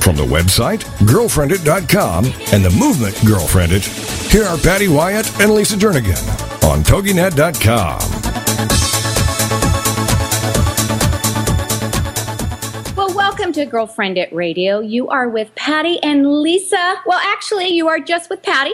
From the website, girlfriendit.com, and the movement Girlfriendit, here are Patty Wyatt and Lisa Jernigan on TogiNet.com. Well, welcome to Girlfriendit Radio. You are with Patty and Lisa. Well, actually, you are just with Patty.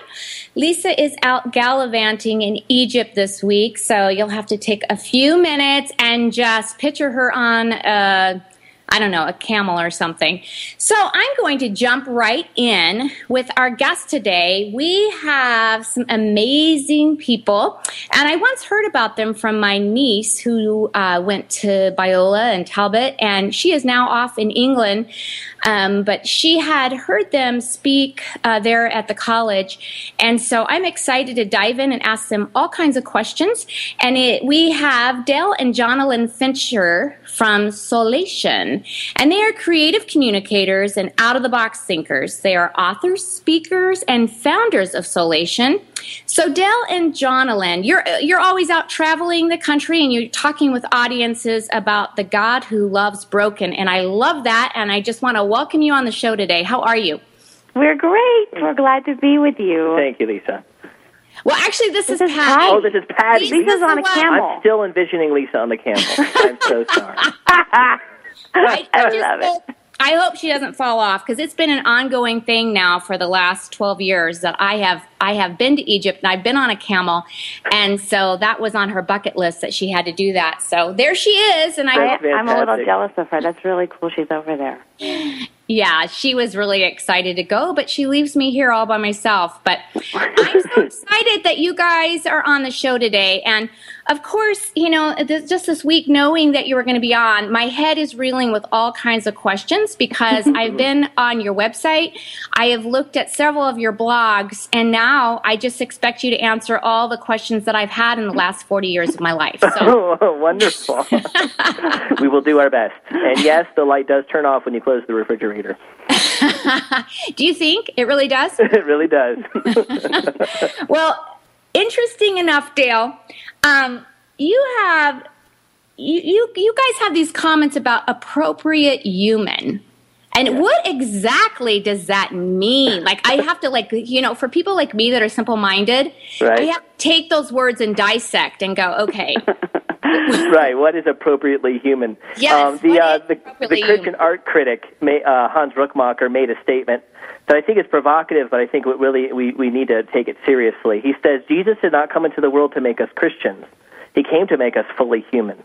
Lisa is out gallivanting in Egypt this week, so you'll have to take a few minutes and just picture her on a I don't know, a camel or something. So I'm going to jump right in with our guest today. We have some amazing people, and I once heard about them from my niece who uh, went to Biola and Talbot, and she is now off in England. Um, but she had heard them speak uh, there at the college, and so I'm excited to dive in and ask them all kinds of questions. And it, we have Dale and Jonalyn Fincher from Soulation. And they are creative communicators and out of the box thinkers. They are authors, speakers, and founders of Soulation. So Dale and Jonalyn, you're you're always out traveling the country and you're talking with audiences about the God who loves broken, and I love that. And I just want to welcome you on the show today. How are you? We're great. We're glad to be with you. Thank you, Lisa. Well, actually, this, This is is Patty. Patty. Oh, this is Patty. Lisa's on a Lisa, camel. I'm still envisioning Lisa on the camel. I'm so sorry. I, I I just love it. hope, I hope she doesn't fall off because it's been an ongoing thing now for the last 12 years that I have I have been to Egypt and I've been on a camel and so that was on her bucket list that she had to do that. So there she is and I I, I'm a little jealous of her. That's really cool. She's over there. yeah, she was really excited to go, but she leaves me here all by myself. But I'm so excited that you guys are on the show today. And of course, you know, this, just this week, knowing that you were going to be on, my head is reeling with all kinds of questions because I've been on your website. I have looked at several of your blogs, and now I just expect you to answer all the questions that I've had in the last 40 years of my life. So. Oh, wonderful. we will do our best. And yes, the light does turn off when you close the refrigerator. Do you think it really does? It really does. Well, interesting enough, Dale. Um, you have you, you you guys have these comments about appropriate human. And what exactly does that mean? Like I have to like you know, for people like me that are simple minded, Right. I have to take those words and dissect and go, okay. right. What is appropriately human? Yes, the what uh, the, the Christian human? art critic uh, Hans Rookmaaker made a statement that I think is provocative, but I think what really we we need to take it seriously. He says Jesus did not come into the world to make us Christians; he came to make us fully human.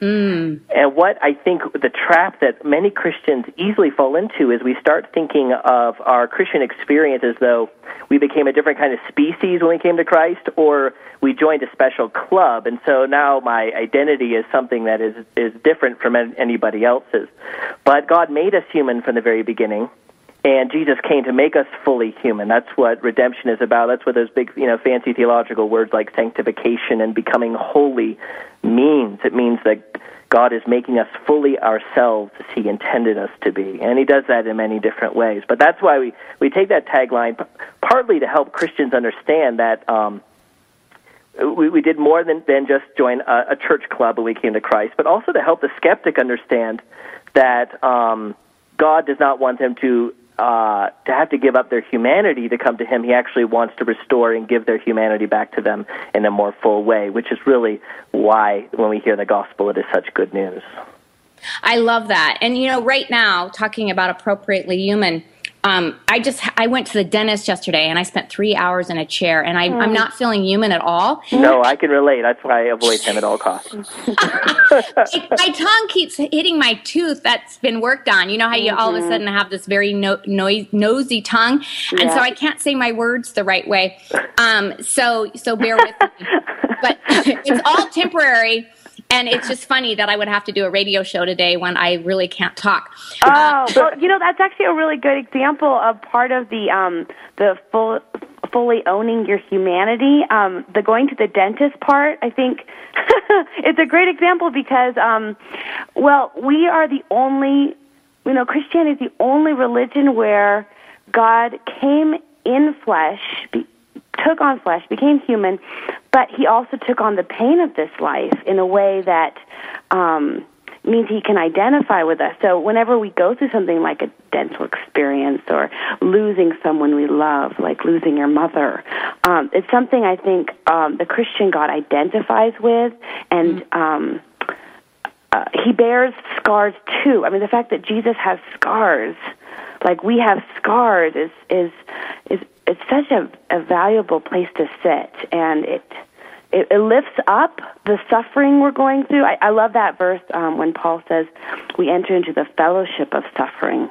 Mm. And what I think the trap that many Christians easily fall into is we start thinking of our Christian experience as though we became a different kind of species when we came to Christ, or we joined a special club, and so now my identity is something that is is different from an- anybody else's. But God made us human from the very beginning. And Jesus came to make us fully human. That's what redemption is about. That's what those big, you know, fancy theological words like sanctification and becoming holy means. It means that God is making us fully ourselves as He intended us to be. And He does that in many different ways. But that's why we, we take that tagline partly to help Christians understand that um, we, we did more than, than just join a, a church club when we came to Christ, but also to help the skeptic understand that um, God does not want them to uh, to have to give up their humanity to come to Him. He actually wants to restore and give their humanity back to them in a more full way, which is really why when we hear the gospel, it is such good news. I love that. And you know, right now, talking about appropriately human, um, I just I went to the dentist yesterday and I spent three hours in a chair and I, I'm not feeling human at all. No, I can relate. That's why I avoid him at all costs. my, my tongue keeps hitting my tooth that's been worked on. You know how you all of a sudden have this very no, noise, nosy tongue, and so I can't say my words the right way. Um, so so bear with me. But it's all temporary. And it's just funny that I would have to do a radio show today when I really can't talk. Oh, well, you know that's actually a really good example of part of the um, the full fully owning your humanity. Um, the going to the dentist part, I think, it's a great example because, um, well, we are the only, you know, Christianity is the only religion where God came in flesh, took on flesh, became human, but he also took on the pain of this life in a way that um, means he can identify with us. So whenever we go through something like a dental experience or losing someone we love, like losing your mother, um, it's something I think um, the Christian God identifies with, and um, uh, he bears scars too. I mean, the fact that Jesus has scars, like we have scars, is is is it's such a, a valuable place to sit, and it, it it lifts up the suffering we're going through. I, I love that verse um, when Paul says we enter into the fellowship of suffering.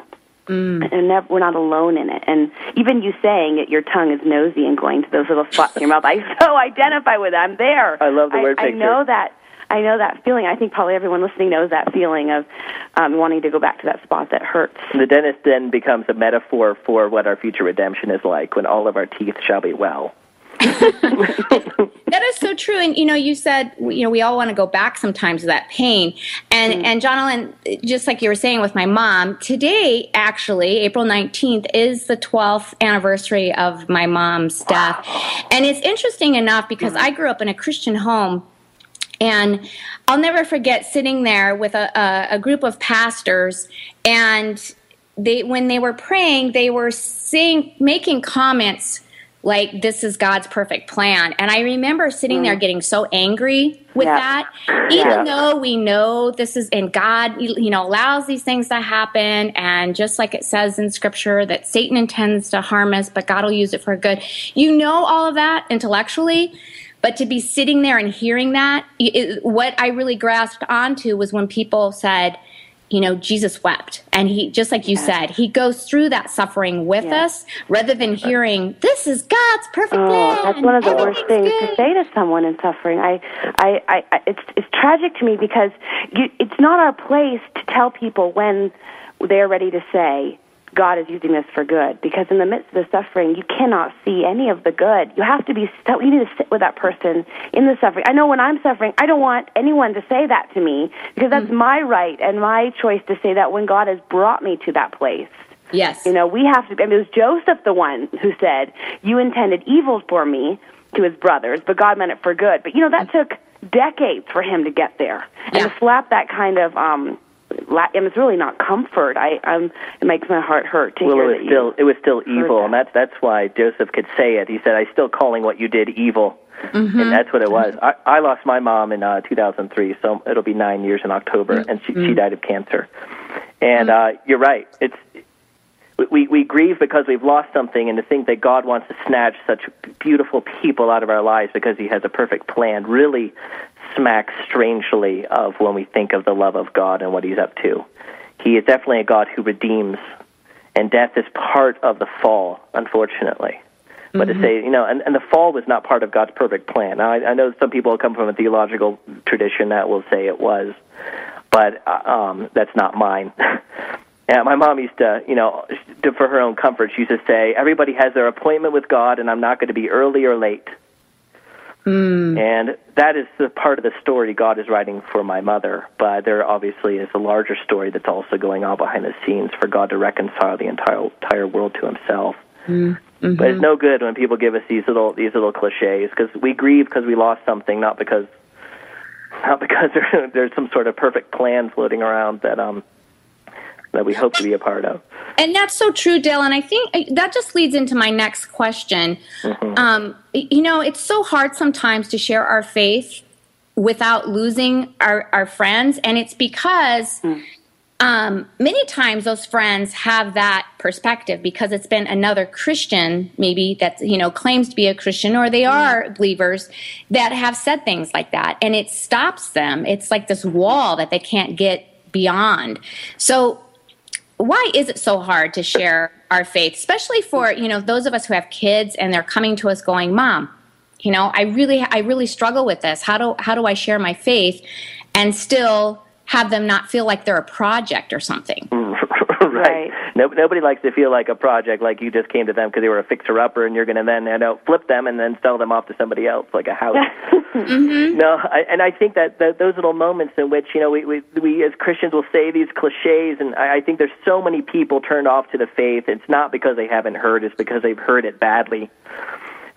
Mm. And never, we're not alone in it. And even you saying it, your tongue is nosy and going to those little spots in your mouth. I so identify with it. I'm there. I love the word I picture. I know that. I know that feeling. I think probably everyone listening knows that feeling of um, wanting to go back to that spot that hurts. The dentist then becomes a metaphor for what our future redemption is like when all of our teeth shall be well. That is so true. And you know, you said you know we all want to go back sometimes to that pain. And and Jonalyn, just like you were saying with my mom, today actually April nineteenth is the twelfth anniversary of my mom's death. And it's interesting enough because I grew up in a Christian home. And I'll never forget sitting there with a, a, a group of pastors, and they when they were praying, they were saying making comments like this is God's perfect plan. And I remember sitting there mm. getting so angry with Yeah. that, even Yeah. though we know this is and God, you you know, allows these things to happen. And just like it says in Scripture that Satan intends to harm us, but God will use it for good. You know all of that intellectually. But to be sitting there and hearing that, it, what I really grasped onto was when people said, you know, Jesus wept. And he, just like you said, he goes through that suffering with Yeah. us rather than hearing, this is God's perfect Oh, plan. that's one of the worst things to say to someone in suffering. I, I, I, I it's it's tragic to me because you, it's not our place to tell people when they're ready to say God is using this for good. Because in the midst of the suffering, you cannot see any of the good. You have to be. st- You need to sit with that person in the suffering. I know when I'm suffering, I don't want anyone to say that to me because that's my right and my choice to say that when God has brought me to that place. Yes. You know, we have to. I mean, it was Joseph the one who said, "You intended evil for me," to his brothers, but God meant it for good. But you know, that took decades for him to get there, and to slap that kind of. um and it's really not comfort. I, um, it makes my heart hurt to Well, hear it that was you still it was still evil, that. and that's that's why Joseph could say it. He said, "I'm still calling what you did evil," and that's what it was. I, I lost my mom in uh, 2003, so it'll be nine years in October, and she, she died of cancer. And uh, you're right. It's we we grieve because we've lost something, and to think that God wants to snatch such beautiful people out of our lives because He has a perfect plan really smacks strangely of when we think of the love of God and what He's up to. He is definitely a God who redeems, and death is part of the fall, unfortunately. But to say, you know, and, and the fall was not part of God's perfect plan. Now, I, I know some people come from a theological tradition that will say it was, but uh, um, that's not mine. Yeah, my mom used to, you know, for her own comfort, she used to say, "Everybody has their appointment with God, and I'm not going to be early or late." Mm. And that is the part of the story God is writing for my mother. But there obviously is a larger story that's also going on behind the scenes for God to reconcile the entire entire world to Himself. Mm. Mm-hmm. But it's no good when people give us these little these little cliches because we grieve because we lost something, not because not because there, there's some sort of perfect plan floating around that um that we hope to be a part of. And that's so true, Dale. And I think uh, that just leads into my next question. Um, you know, it's so hard sometimes to share our faith without losing our, our friends. And it's because um, many times those friends have that perspective because it's been another Christian, maybe that you know claims to be a Christian, or they are believers that have said things like that, and it stops them. It's like this wall that they can't get beyond. So, why is it so hard to share our faith, especially for you know those of us who have kids and they're coming to us going, "Mom, you know, I really, I really struggle with this. How do how do I share my faith and still have them not feel like they're a project or something. Mm, right. right. No, nobody likes to feel like a project, like you just came to them because they were a fixer-upper, and you're going to then you know flip them and then sell them off to somebody else like a house. mm-hmm. No, I, and I think that, that those little moments in which you know we, we we as Christians will say these cliches, and I, I think there's so many people turned off to the faith. It's not because they haven't heard; it's because they've heard it badly.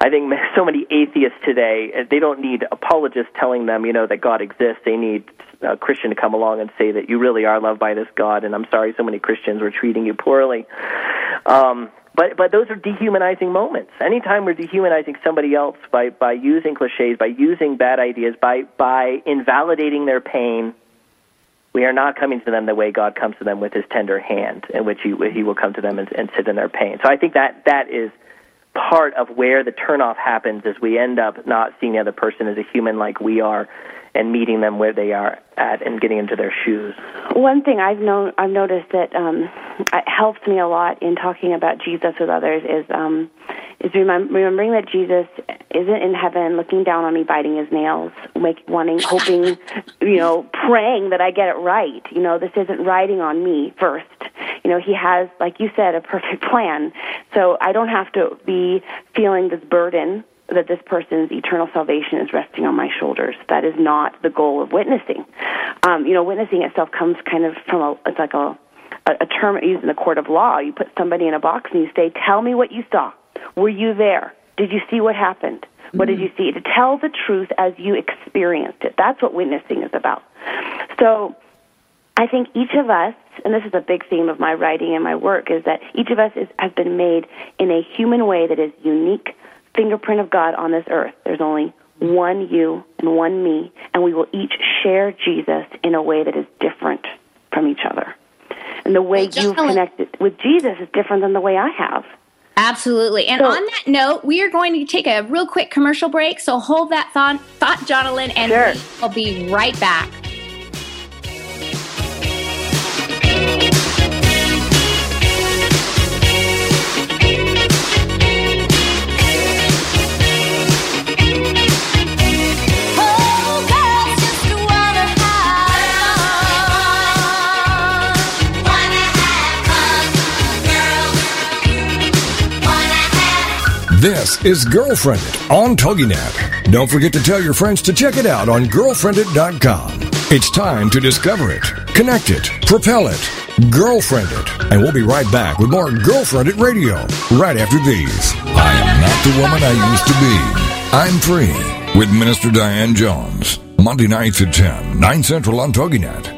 I think so many atheists today, uh, they don't need apologists telling them, you know, that God exists. They need a Christian to come along and say that you really are loved by this God, and I'm sorry so many Christians were treating you poorly. Um, but but those are dehumanizing moments. Anytime we're dehumanizing somebody else by by using cliches, by using bad ideas, by by invalidating their pain, we are not coming to them the way God comes to them with His tender hand, in which He He will come to them and, and sit in their pain. So I think that that is part of where the turnoff happens is we end up not seeing the other person as a human like we are and meeting them where they are at and getting into their shoes. One thing I've known I've noticed that um it helps me a lot in talking about Jesus with others is um is remem- remembering that Jesus isn't in heaven looking down on me biting his nails, make wanting hoping, you know, praying that I get it right. You know, this isn't riding on me first. You know, he has like you said a perfect plan. So I don't have to be feeling this burden that this person's eternal salvation is resting on my shoulders. That is not the goal of witnessing. Um, you know, witnessing itself comes kind of from a, it's like a, a, a term used in the court of law. You put somebody in a box and you say, tell me what you saw. Were you there? Did you see what happened? What did you see? To tell the truth as you experienced it. That's what witnessing is about. So I think each of us, and this is a big theme of my writing and my work, is that each of us is, has been made in a human way that is unique fingerprint of God on this earth. There's only one you and one me, and we will each share Jesus in a way that is different from each other. And the way you've connected with Jesus is different than the way I have. Absolutely. And so, on that note, we are going to take a real quick commercial break. So hold that thought, thought Jonalyn, and sure. we'll be right back. This is Girlfriendit on TogiNet. Don't forget to tell your friends to check it out on girlfriendit.com. It's time to discover it, connect it, propel it, girlfriend it. And we'll be right back with more Girlfriendit Radio right after these. I am not the woman I used to be. I'm free with Minister Diane Jones. Monday nights at 10, 9 Central on TogiNet.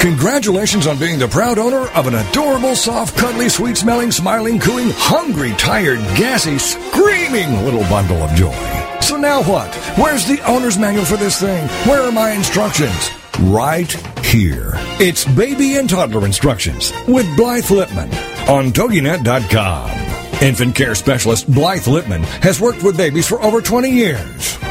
Congratulations on being the proud owner of an adorable, soft, cuddly, sweet smelling, smiling, cooing, hungry, tired, gassy, screaming little bundle of joy. So now what? Where's the owner's manual for this thing? Where are my instructions? Right here. It's baby and toddler instructions with Blythe Lipman on TogiNet.com. Infant care specialist Blythe Lipman has worked with babies for over 20 years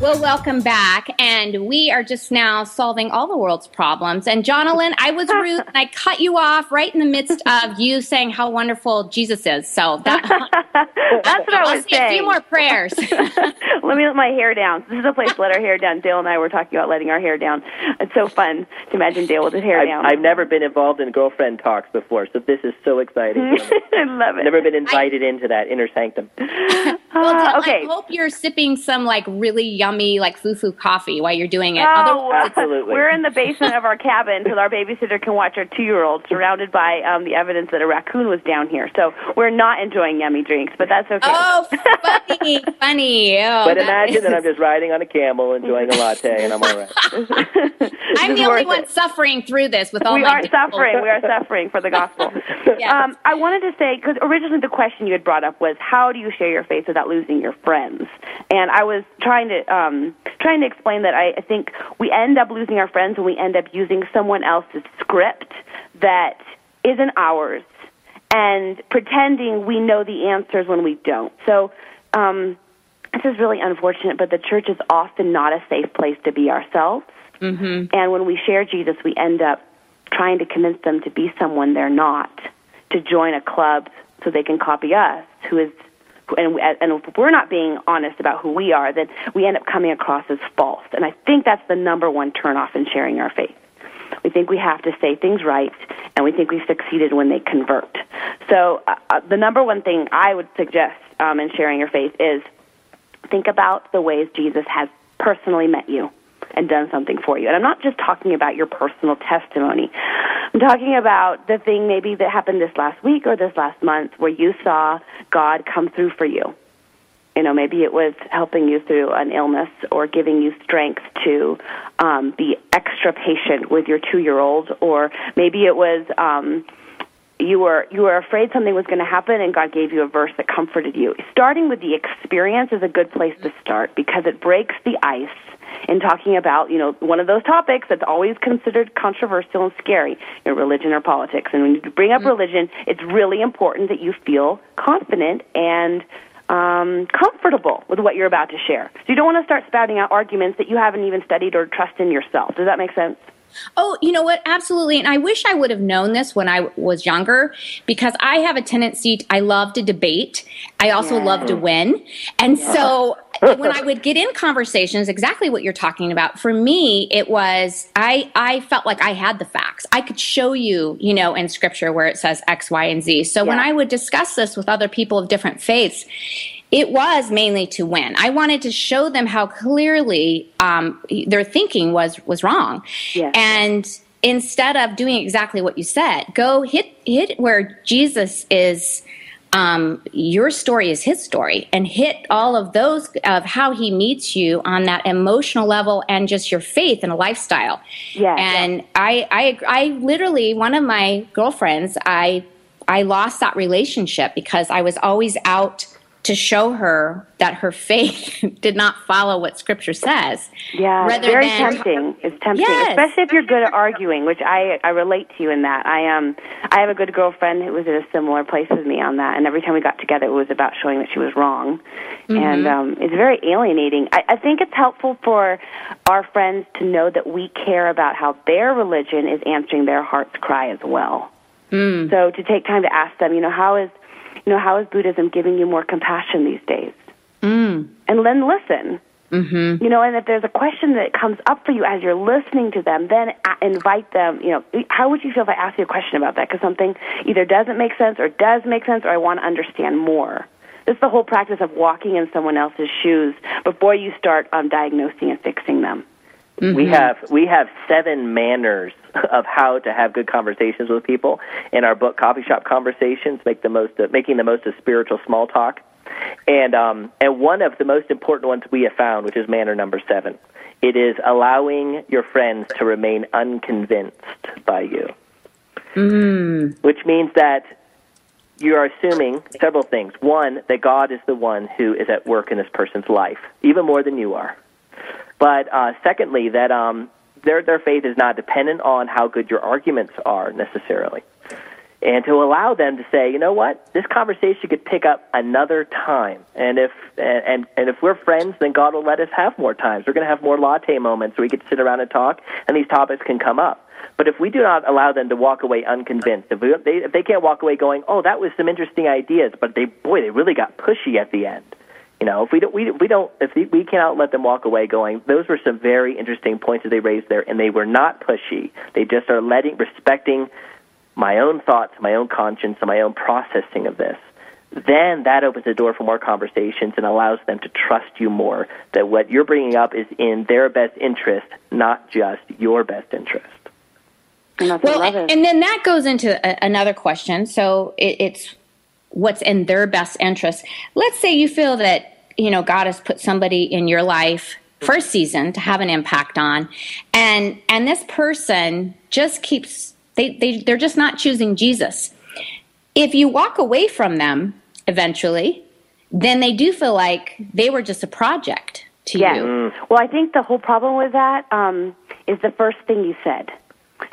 Well, welcome back. And we are just now solving all the world's problems. And Jonalyn, I was rude and I cut you off right in the midst of you saying how wonderful Jesus is. So that, That's what I I'll was say a saying. few more prayers. let me let my hair down. This is a place to let our hair down. Dale and I were talking about letting our hair down. It's so fun to imagine Dale with his hair I've, down. I've never been involved in girlfriend talks before, so this is so exciting. I love it. never been invited into that inner sanctum. well, Uh, okay. I hope you're sipping some like really yummy, like foo-foo coffee while you're doing it. Oh, Absolutely. we're in the basement of our cabin so our babysitter can watch our two-year-old, surrounded by um, the evidence that a raccoon was down here. So we're not enjoying yummy drinks, but that's okay. Oh, funny, funny. Oh, But that imagine that is- I'm just riding on a camel, enjoying a latte, and I'm all right. I'm the only one it. suffering through this with all we my We are difficulties. suffering. We are suffering for the gospel. Yes. um, I wanted to say because originally the question you had brought up was how do you share your faith without losing your friends? And I was trying to um, trying to explain that I, I think we end up losing our friends when we end up using someone else's script that isn't ours and pretending we know the answers when we don't. So. Um, this is really unfortunate, but the church is often not a safe place to be ourselves. Mm-hmm. And when we share Jesus, we end up trying to convince them to be someone they're not, to join a club so they can copy us, who is, and, and if we're not being honest about who we are, then we end up coming across as false. And I think that's the number one turnoff in sharing our faith. We think we have to say things right, and we think we've succeeded when they convert. So, uh, uh, the number one thing I would suggest um, in sharing your faith is think about the ways Jesus has personally met you and done something for you. And I'm not just talking about your personal testimony. I'm talking about the thing maybe that happened this last week or this last month where you saw God come through for you. You know, maybe it was helping you through an illness or giving you strength to um, be extra patient with your two-year-old, or maybe it was um, you were you were afraid something was going to happen and God gave you a verse that comforted you. Starting with the experience is a good place to start because it breaks the ice in talking about, you know, one of those topics that's always considered controversial and scary, you know, religion or politics. And when you bring up religion, it's really important that you feel confident and um, comfortable with what you're about to share. So you don't want to start spouting out arguments that you haven't even studied or trust in yourself. Does that make sense? Oh, you know what? Absolutely. And I wish I would have known this when I was younger because I have a tendency, to, I love to debate. I also Yeah. love to win. And so when I would get in conversations, exactly what you're talking about, for me, it was, I, I felt like I had the facts. I could show you, you know, in scripture where it says X, Y, and Z. So when I would discuss this with other people of different faiths, it was mainly to win. I wanted to show them how clearly um, their thinking was was wrong, Yes. and instead of doing exactly what you said, go hit hit where Jesus is. Um, your story is his story, and hit all of those of how he meets you on that emotional level and just your faith and a lifestyle. Yeah. and I, I, I literally one of my girlfriends, I, I lost that relationship because I was always out to show her that her faith did not follow what Scripture says. Yeah, it's very than- tempting. It's tempting, Yes. especially if you're good at arguing, which I I relate to you in that. I um I have a good girlfriend who was in a similar place with me on that, and every time we got together, it was about showing that she was wrong, and um, it's very alienating. I, I think it's helpful for our friends to know that we care about how their religion is answering their heart's cry as well. So to take time to ask them, you know, how is you know how is Buddhism giving you more compassion these days? And then listen. You know, and if there's a question that comes up for you as you're listening to them, then invite them. You know, how would you feel if I asked you a question about that? Because something either doesn't make sense or does make sense, or I want to understand more. This is the whole practice of walking in someone else's shoes before you start um, diagnosing and fixing them. Mm-hmm. We have we have seven manners of how to have good conversations with people in our book, Coffee Shop Conversations, make the most of, making the most of spiritual small talk. And um, and one of the most important ones we have found, which is manner number seven, it is allowing your friends to remain unconvinced by you. Mm. Which means that you are assuming several things. One, that God is the one who is at work in this person's life, even more than you are. But uh, secondly, that um, their their faith is not dependent on how good your arguments are necessarily, and to allow them to say, you know what, this conversation could pick up another time, and if and and if we're friends, then God will let us have more times. We're going to have more latte moments where we to sit around and talk, and these topics can come up. But if we do not allow them to walk away unconvinced, if, we, they, if they can't walk away going, "Oh, that was some interesting ideas," but they, boy, they really got pushy at the end. You know, if we don't, we, we don't, if we cannot let them walk away going, those were some very interesting points that they raised there, and they were not pushy. They just are letting, respecting my own thoughts, my own conscience, and my own processing of this. Then that opens the door for more conversations and allows them to trust you more. That what you're bringing up is in their best interest, not just your best interest. well, and then that goes into a, another question. So it, it's what's in their best interest. Let's say you feel that, you know, God has put somebody in your life first season to have an impact on and and this person just keeps they, they they're just not choosing Jesus. If you walk away from them eventually, then they do feel like they were just a project to yeah. you. Mm. Well, I think the whole problem with that um, is the first thing you said.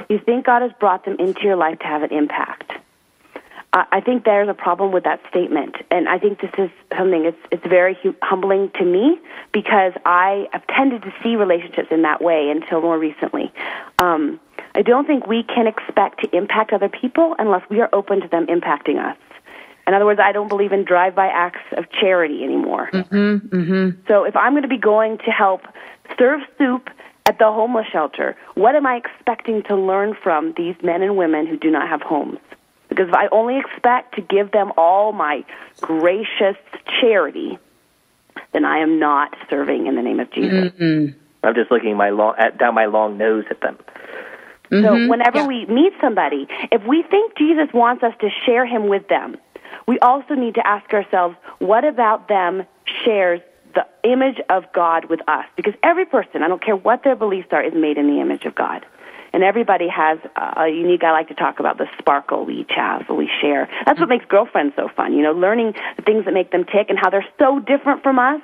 You think God has brought them into your life to have an impact. I think there's a problem with that statement, and I think this is something it's it's very humbling to me because I have tended to see relationships in that way until more recently. Um, I don't think we can expect to impact other people unless we are open to them impacting us. In other words, I don't believe in drive-by acts of charity anymore. Mm-hmm, mm-hmm. So if I'm going to be going to help serve soup at the homeless shelter, what am I expecting to learn from these men and women who do not have homes? Because if I only expect to give them all my gracious charity, then I am not serving in the name of Jesus. Mm-hmm. I'm just looking my long, at, down my long nose at them. Mm-hmm. So whenever yeah. we meet somebody, if we think Jesus wants us to share him with them, we also need to ask ourselves, what about them shares the image of God with us? Because every person, I don't care what their beliefs are, is made in the image of God and everybody has uh, a unique. I like to talk about the sparkle we each have, we share. That's what makes girlfriends so fun. You know, learning the things that make them tick and how they're so different from us,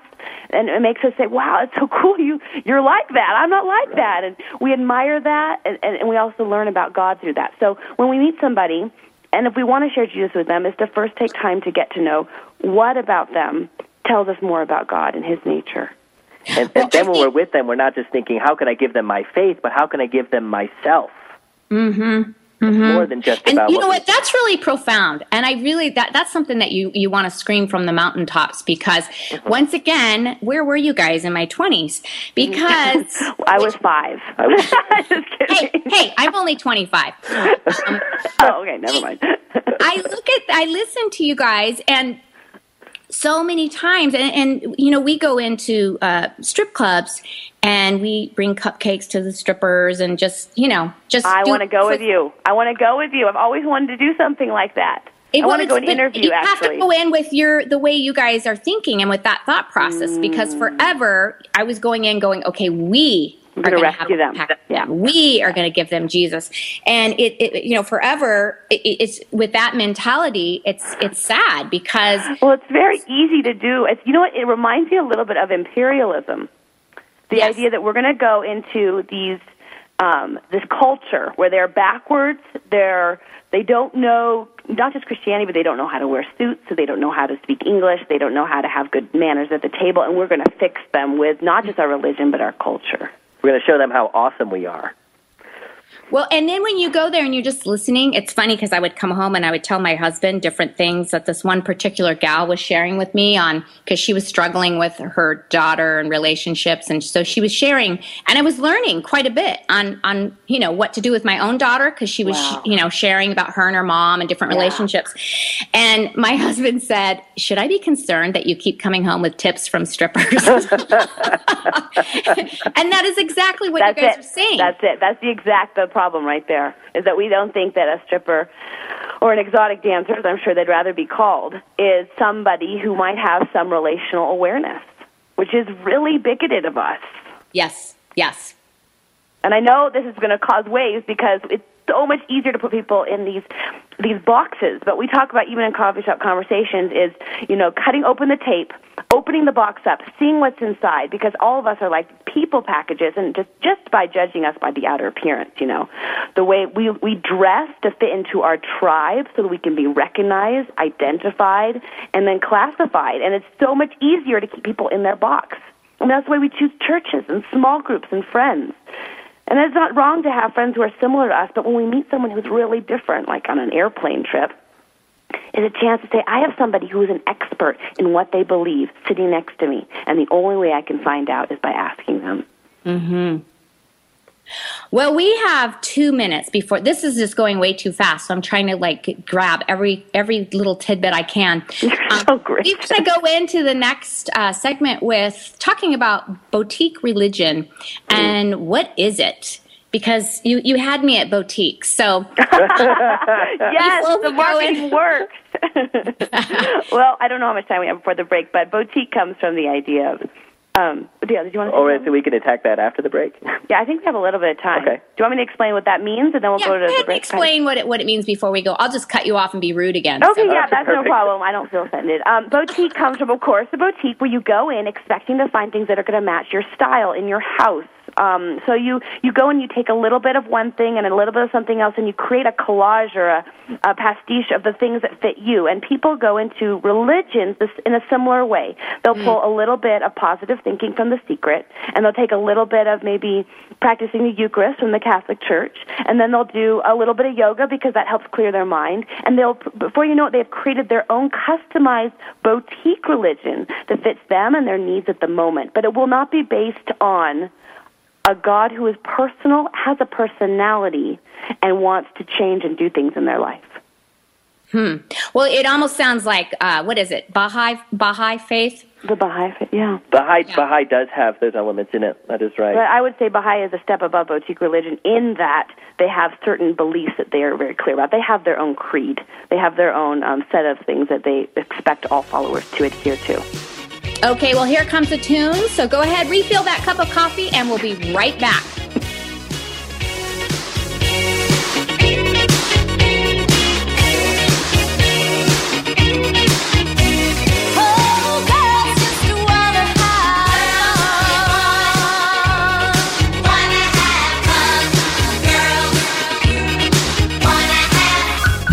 and it makes us say, "Wow, it's so cool. You you're like that. I'm not like that," and we admire that, and, and we also learn about God through that. So when we meet somebody, and if we want to share Jesus with them, is to first take time to get to know what about them tells us more about God and His nature. And, and then when we're with them, we're not just thinking, how can I give them my faith, but how can I give them myself? Mm-hmm. It's more than just and about you know what that's really profound and i really that that's something that you you want to scream from the mountaintops because Mm-hmm. once again where were you guys in my 20s because I was five. I was, Just hey hey i'm only 25 um, Oh, okay, never mind. I look at, I listen to you guys, and so many times, and, and you know, we go into uh, strip clubs and we bring cupcakes to the strippers, and just you know, just I want to go with you. I want to go with you. I've always wanted to do something like that. It- I want to go and interview. You have to go in with your the way you guys are thinking and with that thought process, Mm. because forever I was going in, going, okay, we We're going to rescue them. Yeah. We are going to give them Jesus, and it, it you know, forever it, it's with that mentality. It's it's sad because Well, it's very easy to do. It's, you know what? It reminds me a little bit of imperialism. The Yes. idea that we're going to go into these um, this culture where they're backwards. They're they don't know not just Christianity, but they don't know how to wear suits, so they don't know how to speak English. They don't know how to have good manners at the table, and we're going to fix them with not just our religion but our culture. We're going to show them how awesome we are. Well, and then when you go there and you're just listening, it's funny because I would come home and I would tell my husband different things that this one particular gal was sharing with me on because she was struggling with her daughter and relationships, and so she was sharing, and I was learning quite a bit on on you know what to do with my own daughter because she was Wow. you know sharing about her and her mom and different Yeah. relationships, and my husband said, "Should I be concerned that you keep coming home with tips from strippers?" and that is exactly what That's you guys it. are saying. That's it. That's the exact the problem right there. Is that we don't think that a stripper or an exotic dancer, as I'm sure they'd rather be called, is somebody who might have some relational awareness, which is really bigoted of us. yes, yes. And I know this is going to cause waves because it's so much easier to put people in these these boxes. But we talk about even in coffee shop conversations is you know cutting open the tape, opening the box up, seeing what's inside because all of us are like people packages, and just just by judging us by the outer appearance, you know, the way we we dress to fit into our tribe so that we can be recognized, identified, and then classified. And it's so much easier to keep people in their box. And that's why we choose churches and small groups and friends. And it's not wrong to have friends who are similar to us, but when we meet someone who's really different, like on an airplane trip, is a chance to say, I have somebody who is an expert in what they believe sitting next to me. And the only way I can find out is by asking them. Mm-hmm. Well, we have two minutes before this is just going way too fast. So I'm trying to like grab every every little tidbit I can. Um, so great. We're going to go into the next uh, segment with talking about boutique religion and what is it? Because you you had me at boutique, so yes, the marketing works. well, I don't know how much time we have before the break, but boutique comes from the idea of. Um, yeah, did you want to? say Or something? so we can attack that after the break. Yeah, I think we have a little bit of time. Okay. Do you want me to explain what that means, and then we'll yeah, go go to the and break? explain what it what it means before we go. I'll just cut you off and be rude again. Okay, so. yeah, that's no problem. I don't feel offended. Um, boutique comes from, of course, the boutique where you go in expecting to find things that are going to match your style in your house. Um, so you you go and you take a little bit of one thing and a little bit of something else, and you create a collage or a, a pastiche of the things that fit you. And people go into religions in a similar way. They'll pull a little bit of positive thinking from the secret, and they'll take a little bit of maybe practicing the Eucharist from the Catholic Church, and then they'll do a little bit of yoga because that helps clear their mind. And they'll, before you know it, they've created their own customized boutique religion that fits them and their needs at the moment. But it will not be based on a God who is personal, has a personality, and wants to change and do things in their life. Hmm. Well, it almost sounds like uh, what is it? Baha'i Baha'i faith. The Baha'i, yeah. Baha'i, Yeah. Baha'i does have those elements in it. That is right. But I would say Baha'i is a step above boutique religion in that they have certain beliefs that they are very clear about. They have their own creed. They have their own um, set of things that they expect all followers to adhere to. Okay, well here comes a tune. So go ahead, refill that cup of coffee, and we'll be right back.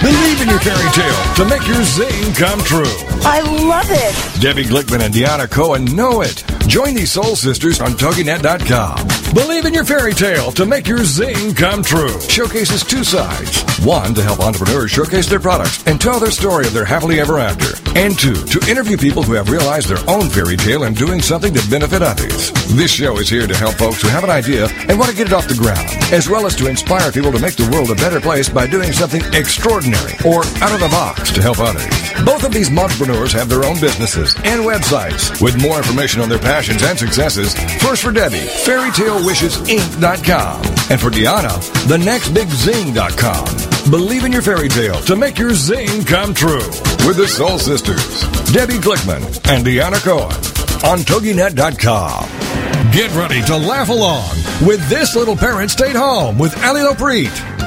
Believe in your fairy tale to make your zing come true. I love it. Debbie Glickman and Deanna Cohen know it. Join these soul sisters on TogiNet.com. Believe in your fairy tale to make your zing come true. Showcases two sides. One, to help entrepreneurs showcase their products and tell their story of their happily ever after. And two, to interview people who have realized their own fairy tale and doing something to benefit others. This show is here to help folks who have an idea and want to get it off the ground, as well as to inspire people to make the world a better place by doing something extraordinary or out of the box to help others. Both of these entrepreneurs have their own businesses and websites. With more information on their passions and successes, first for Debbie, fairytalewishesinc.com. And for Deanna, thenextbigzing.com. Believe in your fairy tale to make your zing come true. With the Soul Sisters, Debbie Glickman and Deanna Cohen on TogiNet.com. Get ready to laugh along with This Little Parent Stayed Home with Ali Lopreet.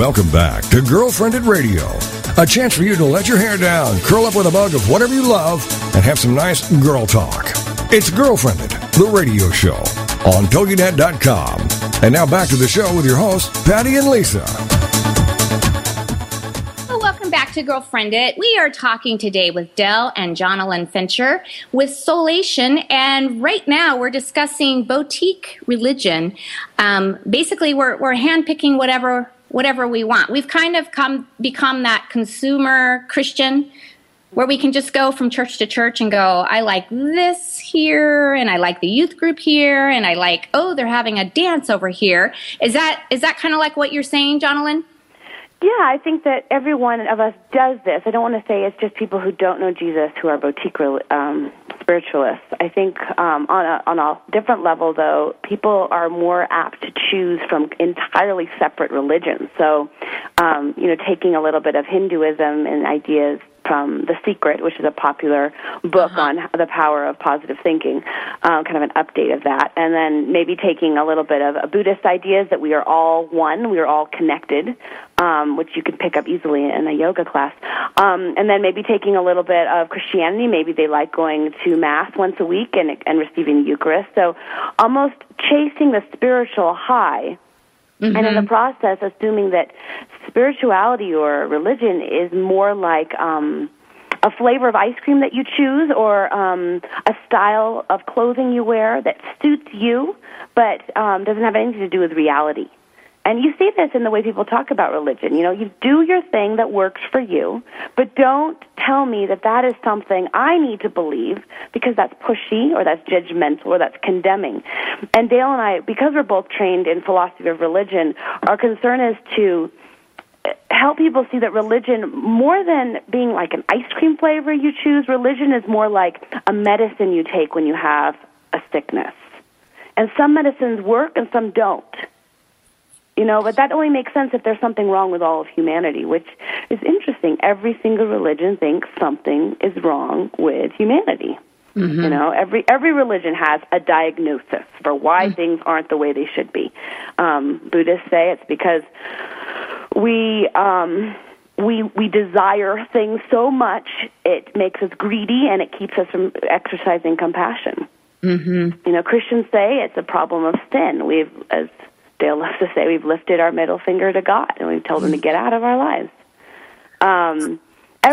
Welcome back to Girlfriendit Radio. A chance for you to let your hair down, curl up with a mug of whatever you love, and have some nice girl talk. It's Girlfriendit, the radio show on TogiNet.com. And now back to the show with your hosts, Patty and Lisa. Welcome back to Girlfriendit. We are talking today with Dale and Jonalyn Fincher with Soulation, and right now we're discussing boutique religion. Um, basically, we're, we're handpicking whatever whatever we want. We've kind of come become that consumer Christian where we can just go from church to church and go, I like this here and I like the youth group here and I like, oh, they're having a dance over here. Is that is that kind of like what you're saying, Jonalyn? Yeah, I think that every one of us does this. I don't want to say it's just people who don't know Jesus who are boutique um, spiritualists. I think um, on a on a different level, though, people are more apt to choose from entirely separate religions. So, um, you know, taking a little bit of Hinduism and ideas from The Secret, which is a popular book uh-huh. on the power of positive thinking, um, kind of an update of that. And then maybe taking a little bit of a Buddhist ideas that we are all one, we are all connected, um, which you can pick up easily in a yoga class. Um, and then maybe taking a little bit of Christianity. Maybe they like going to Mass once a week and, and receiving the Eucharist. So almost chasing the spiritual high. Mm-hmm. And in the process, assuming that spirituality or religion is more like um, a flavor of ice cream that you choose or um, a style of clothing you wear that suits you, but um, doesn't have anything to do with reality. And you see this in the way people talk about religion. You know, you do your thing that works for you, but don't tell me that that is something I need to believe because that's pushy or that's judgmental or that's condemning. And Dale and I, because we're both trained in philosophy of religion, our concern is to help people see that religion, more than being like an ice cream flavor you choose, religion is more like a medicine you take when you have a sickness. And some medicines work and some don't. You know, but that only makes sense if there's something wrong with all of humanity, which is interesting. Every single religion thinks something is wrong with humanity. Mm-hmm. You know, every every religion has a diagnosis for why mm-hmm. things aren't the way they should be. Um, Buddhists say it's because we um, we we desire things so much it makes us greedy and it keeps us from exercising compassion. Mm-hmm. You know, Christians say it's a problem of sin. We've, as Dale loves to say, we've lifted our middle finger to God and we've told Him to get out of our lives. Um,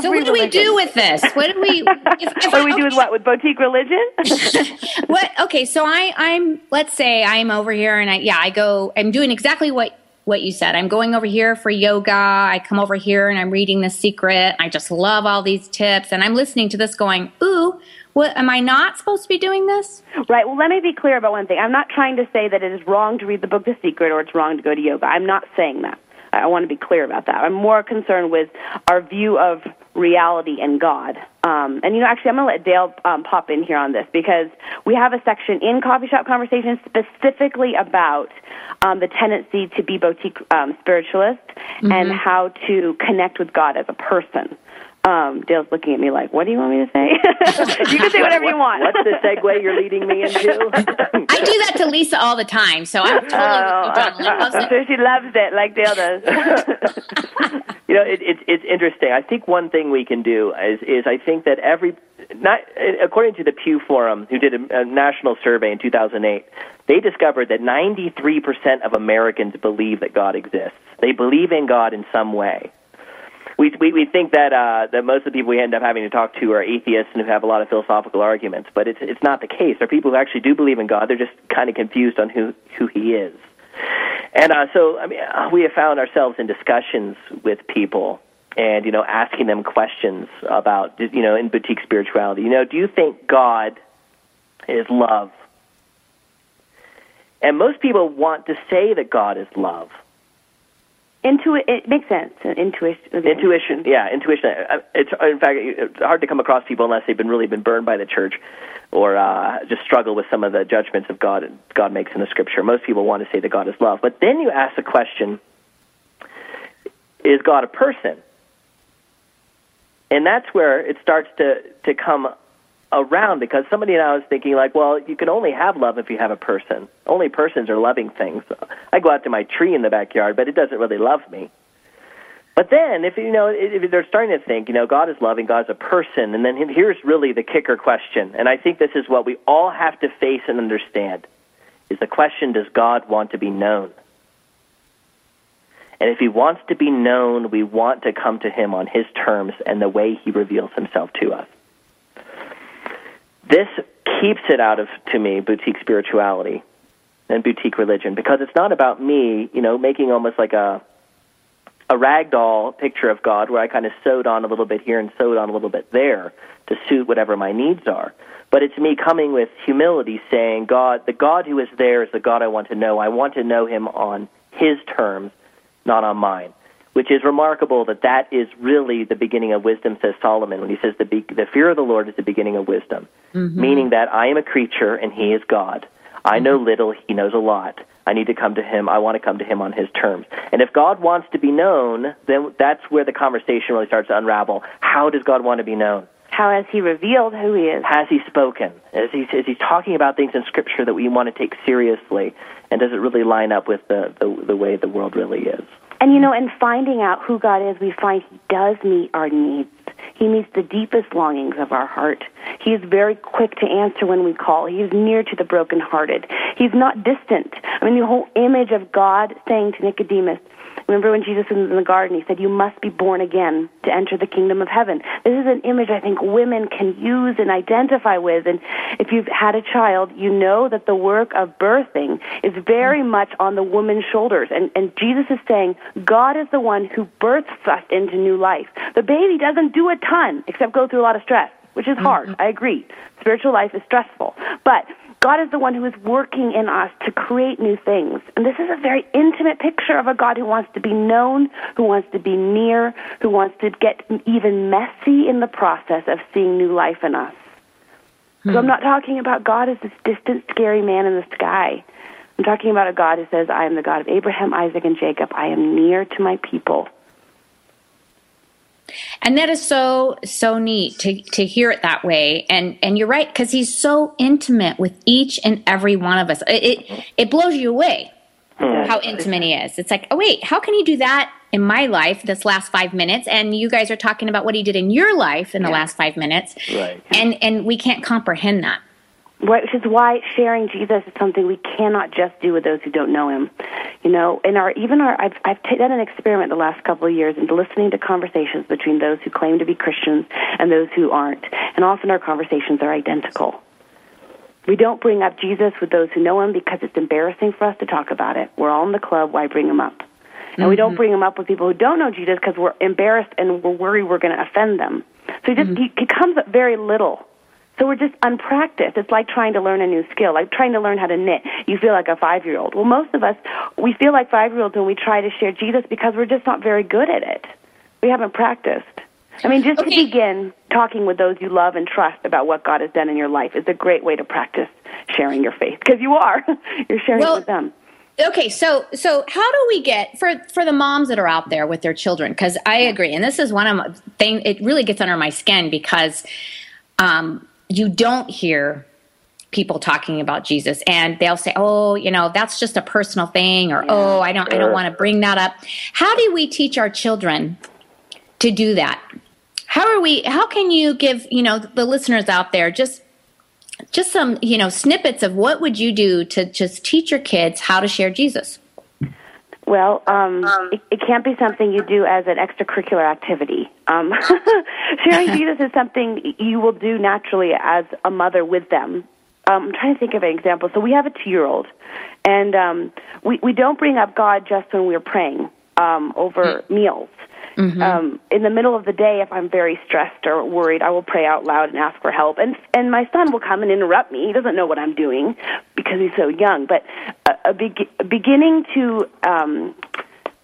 so what do religion. we do with this? What do we? If, if what do we do with what? With boutique religion? what? Okay, so I, I'm. Let's say I'm over here, and I yeah, I go. I'm doing exactly what what you said. I'm going over here for yoga. I come over here and I'm reading The Secret. I just love all these tips. And I'm listening to this going, ooh, what, am I not supposed to be doing this? Right. Well, let me be clear about one thing. I'm not trying to say that it is wrong to read the book The Secret or it's wrong to go to yoga. I'm not saying that. I want to be clear about that. I'm more concerned with our view of reality and God. Um, and you know, actually, I'm going to let Dale um, pop in here on this because we have a section in Coffee Shop Conversations specifically about um, the tendency to be boutique um, spiritualist mm-hmm. and how to connect with God as a person. Um, Dale's looking at me like, "What do you want me to say?" you can say whatever you want. What's the segue you're leading me into? I do that to Lisa all the time, so I'm totally oh, I'm sure she loves it, like Dale does. you know, it, it, it's interesting. I think one thing we can do is is I think that every not according to the Pew Forum, who did a, a national survey in 2008, they discovered that 93% of Americans believe that God exists. They believe in God in some way. We, we we think that uh, that most of the people we end up having to talk to are atheists and who have a lot of philosophical arguments, but it's it's not the case. They're people who actually do believe in God. They're just kind of confused on who who He is. And uh, so, I mean, uh, we have found ourselves in discussions with people, and you know, asking them questions about you know, in boutique spirituality. You know, do you think God is love? And most people want to say that God is love Intuit it makes sense. Intuition. Intuition, yeah, intuition. Uh, it's in fact it's hard to come across people unless they've been really been burned by the church, or uh, just struggle with some of the judgments of God God makes in the Scripture. Most people want to say that God is love, but then you ask the question: Is God a person? And that's where it starts to to come around because somebody now is thinking like, well, you can only have love if you have a person. Only persons are loving things. I go out to my tree in the backyard, but it doesn't really love me. But then, if you know, if they're starting to think, you know, God is loving, God's a person, and then here's really the kicker question, and I think this is what we all have to face and understand: is the question, does God want to be known? And if He wants to be known, we want to come to Him on His terms and the way He reveals Himself to us. This keeps it out of, to me, boutique spirituality and boutique religion because it's not about me, you know, making almost like a a ragdoll picture of God where I kind of sewed on a little bit here and sewed on a little bit there to suit whatever my needs are. But it's me coming with humility saying, God, the God who is there is the God I want to know. I want to know him on his terms, not on mine which is remarkable that that is really the beginning of wisdom, says Solomon, when he says the, be- the fear of the Lord is the beginning of wisdom, mm-hmm. meaning that I am a creature and he is God. I know mm-hmm. little, he knows a lot. I need to come to him. I want to come to him on his terms. And if God wants to be known, then that's where the conversation really starts to unravel. How does God want to be known? How has he revealed who he is? Has he spoken? Is he, is he talking about things in Scripture that we want to take seriously? And does it really line up with the, the, the way the world really is? And you know, in finding out who God is, we find He does meet our needs. He meets the deepest longings of our heart. He is very quick to answer when we call. He is near to the brokenhearted. He's not distant. I mean, the whole image of God saying to Nicodemus, Remember when Jesus was in the garden, he said, You must be born again to enter the kingdom of heaven. This is an image I think women can use and identify with. And if you've had a child, you know that the work of birthing is very much on the woman's shoulders. And, and Jesus is saying, God is the one who births us into new life. The baby doesn't do a ton except go through a lot of stress, which is hard. Mm-hmm. I agree. Spiritual life is stressful. But God is the one who is working in us to create new things. And this is a very intimate picture of a God who wants to be known, who wants to be near, who wants to get even messy in the process of seeing new life in us. Hmm. So I'm not talking about God as this distant, scary man in the sky. I'm talking about a God who says, I am the God of Abraham, Isaac, and Jacob. I am near to my people. And that is so so neat to to hear it that way. And and you're right because he's so intimate with each and every one of us. It it, it blows you away hmm. how intimate he is. It's like, oh wait, how can he do that in my life this last five minutes? And you guys are talking about what he did in your life in the last five minutes, right? And and we can't comprehend that which is why sharing Jesus is something we cannot just do with those who don't know Him. You know, in our even our I've I've done an experiment the last couple of years in listening to conversations between those who claim to be Christians and those who aren't, and often our conversations are identical. We don't bring up Jesus with those who know Him because it's embarrassing for us to talk about it. We're all in the club. Why bring Him up? And mm-hmm. we don't mm-hmm. bring Him up with people who don't know Jesus because we're embarrassed and we're worried we're going to offend them. So he just mm-hmm. he, he comes up very little so we're just unpracticed. It's like trying to learn a new skill, like trying to learn how to knit. You feel like a five year old. Well, most of us, we feel like five year olds when we try to share Jesus because we're just not very good at it. We haven't practiced. I mean, just okay. to begin talking with those you love and trust about what God has done in your life is a great way to practice sharing your faith because you are. You're sharing well, it with them. Okay, so so how do we get for for the moms that are out there with their children? Because I agree, and this is one of my thing. It really gets under my skin because um, you don't hear people talking about Jesus and they'll say, "Oh, you know, that's just a personal thing," or yeah, "Oh, I don't, sure. I don't want to bring that up." How do we teach our children to do that? How are we? How can you give you know the listeners out there just just some you know snippets of what would you do to just teach your kids how to share Jesus? Well, um, it, it can't be something you do as an extracurricular activity. Um, sharing Jesus is something you will do naturally as a mother with them. Um, I'm trying to think of an example. So we have a two-year-old, and um, we we don't bring up God just when we're praying um, over meals. Mm-hmm. Um, in the middle of the day, if I'm very stressed or worried, I will pray out loud and ask for help. And and my son will come and interrupt me. He doesn't know what I'm doing because he's so young. But a, a, be- beginning to um,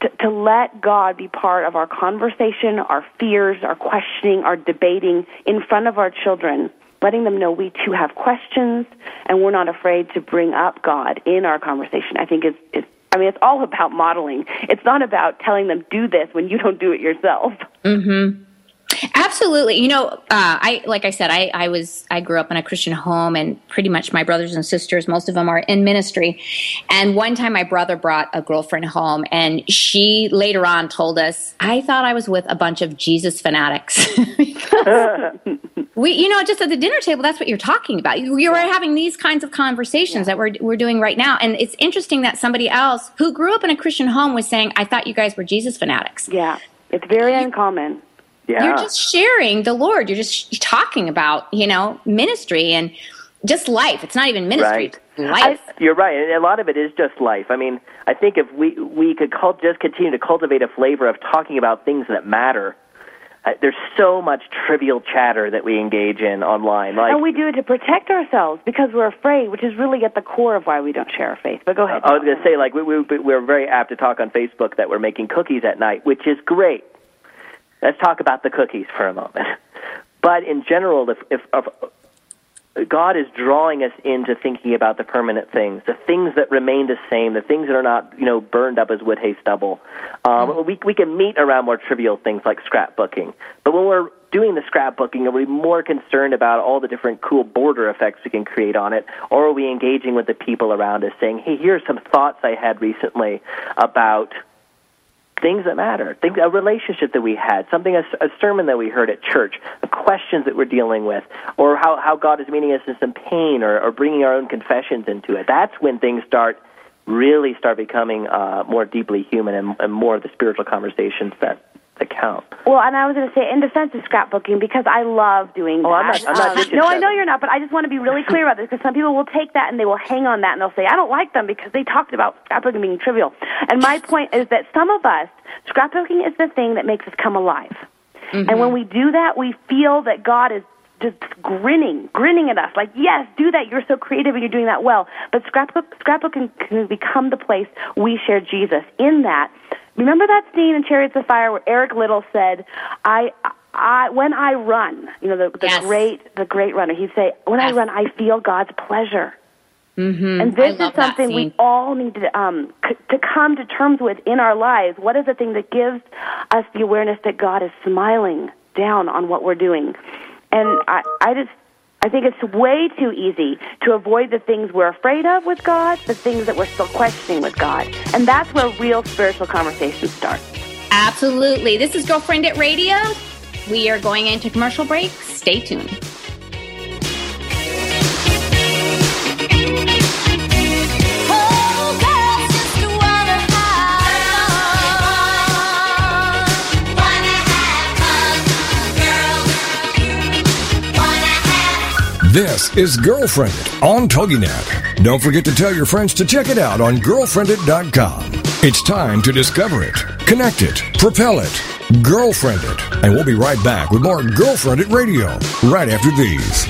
to, to let God be part of our conversation, our fears, our questioning, our debating in front of our children, letting them know we too have questions and we're not afraid to bring up God in our conversation, I think is, is I mean, it's all about modeling. It's not about telling them do this when you don't do it yourself. Mm-hmm. Absolutely. You know, uh, I like I said, I, I was I grew up in a Christian home, and pretty much my brothers and sisters, most of them are in ministry. And one time, my brother brought a girlfriend home, and she later on told us, "I thought I was with a bunch of Jesus fanatics." we, you know, just at the dinner table, that's what you're talking about. You, you were having these kinds of conversations that we're we're doing right now, and it's interesting that somebody else who grew up in a Christian home was saying, "I thought you guys were Jesus fanatics." Yeah, it's very uncommon. Yeah. You're just sharing the Lord. You're just talking about, you know, ministry and just life. It's not even ministry. Right. It's life. You're right, and a lot of it is just life. I mean, I think if we we could cult, just continue to cultivate a flavor of talking about things that matter. Uh, there's so much trivial chatter that we engage in online. Like and we do it to protect ourselves because we're afraid, which is really at the core of why we don't share our faith. But go ahead. I was going to say, like we, we we're very apt to talk on Facebook that we're making cookies at night, which is great. Let's talk about the cookies for a moment. But in general, if, if, if God is drawing us into thinking about the permanent things, the things that remain the same, the things that are not, you know, burned up as wood, hay, stubble. Um, we we can meet around more trivial things like scrapbooking. But when we're doing the scrapbooking, are we more concerned about all the different cool border effects we can create on it, or are we engaging with the people around us, saying, "Hey, here's some thoughts I had recently about." Things that matter, things, a relationship that we had, something, a, a sermon that we heard at church, the questions that we're dealing with, or how, how God is meeting us in some pain, or, or bringing our own confessions into it. That's when things start really start becoming uh, more deeply human and, and more of the spiritual conversations that, that count. Well, and I was going to say in defense of scrapbooking because I love doing Oh, that. I'm not- I'm not Um, no, I know you're not, but I just want to be really clear about this because some people will take that and they will hang on that and they'll say, I don't like them because they talked about scrapbooking being trivial. And my point is that some of us, scrapbooking is the thing that makes us come alive. And when we do that, we feel that God is just grinning, grinning at us, like, yes, do that. You're so creative and you're doing that well. But scrapbook, scrapbook can become the place we share Jesus. In that, remember that scene in Chariots of Fire where Eric Liddell said, I, I, when I run, you know, the, the Yes. great, the great runner, he'd say, when I run, I feel God's pleasure. Mm-hmm. And this is something we all need to um, c- to come to terms with in our lives. What is the thing that gives us the awareness that God is smiling down on what we're doing? And I, I just, I think it's way too easy to avoid the things we're afraid of with God, the things that we're still questioning with God, and that's where real spiritual conversations start. Absolutely. This is Girlfriendit Radio. We are going into commercial break. Stay tuned. This is Girlfriendit on TogiNet. Don't forget to tell your friends to check it out on girlfriendit.com. It's time to discover it, connect it, propel it, girlfriend it. And we'll be right back with more Girlfriendit Radio right after these.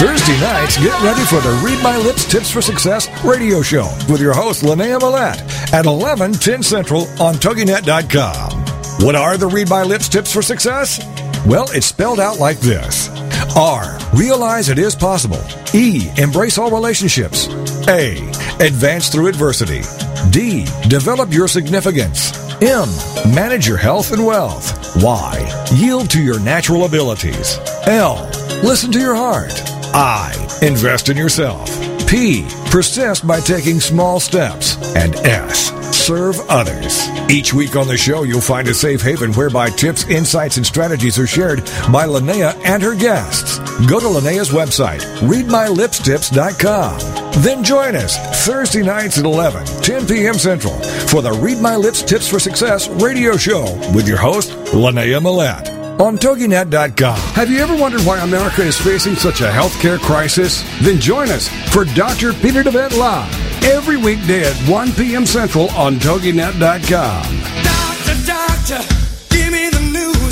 Thursday nights, get ready for the Read My Lips Tips for Success radio show with your host, Linnea Millette at 11, 10 Central on TogiNet.com. What are the Read My Lips Tips for Success? Well, it's spelled out like this R. Realize it is possible. E. Embrace all relationships. A. Advance through adversity. D. Develop your significance. M. Manage your health and wealth. Y. Yield to your natural abilities. L. Listen to your heart. I. Invest in yourself. P. Persist by taking small steps. And S. serve others. Each week on the show, you'll find a safe haven whereby tips, insights, and strategies are shared by Linnea and her guests. Go to Linnea's website, readmylipstips.com. Then join us Thursday nights at 11, 10 p.m. Central for the Read My Lips Tips for Success radio show with your host, Linnea Millette on TogiNet.com. Have you ever wondered why America is facing such a healthcare crisis? Then join us for Dr. Peter DeVette Live every weekday at 1 p.m. Central on TogiNet.com. Doctor, doctor,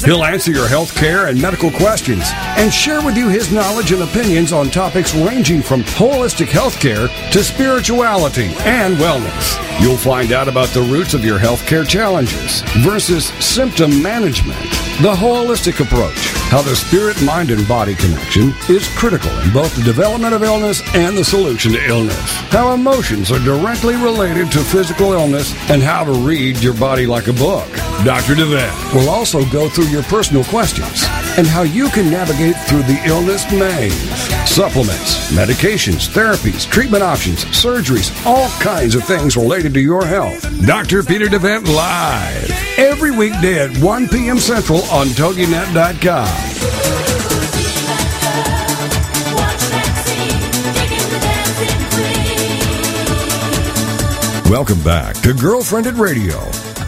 He'll answer your health care and medical questions and share with you his knowledge and opinions on topics ranging from holistic healthcare to spirituality and wellness. You'll find out about the roots of your healthcare challenges versus symptom management, the holistic approach, how the spirit, mind, and body connection is critical in both the development of illness and the solution to illness, how emotions are directly related to physical illness, and how to read your body like a book. Dr. DeVette will also go through your personal questions and how you can navigate through the illness maze. Supplements, medications, therapies, treatment options, surgeries, all kinds of things related to your health. Dr. Peter DeVette Live. Every weekday at 1 p.m. Central on TogiNet.com. Welcome back to Girlfriendit Radio.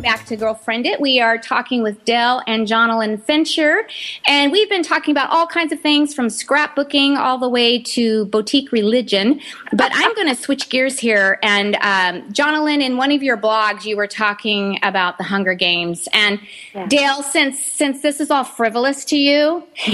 Welcome back to Girlfriendit. We are talking with Dale and Jonalyn Fincher, and we've been talking about all kinds of things from scrapbooking all the way to boutique religion. But I'm going to switch gears here. And um, Jonalyn, in one of your blogs, you were talking about the Hunger Games. And Dale, since since this is all frivolous to you,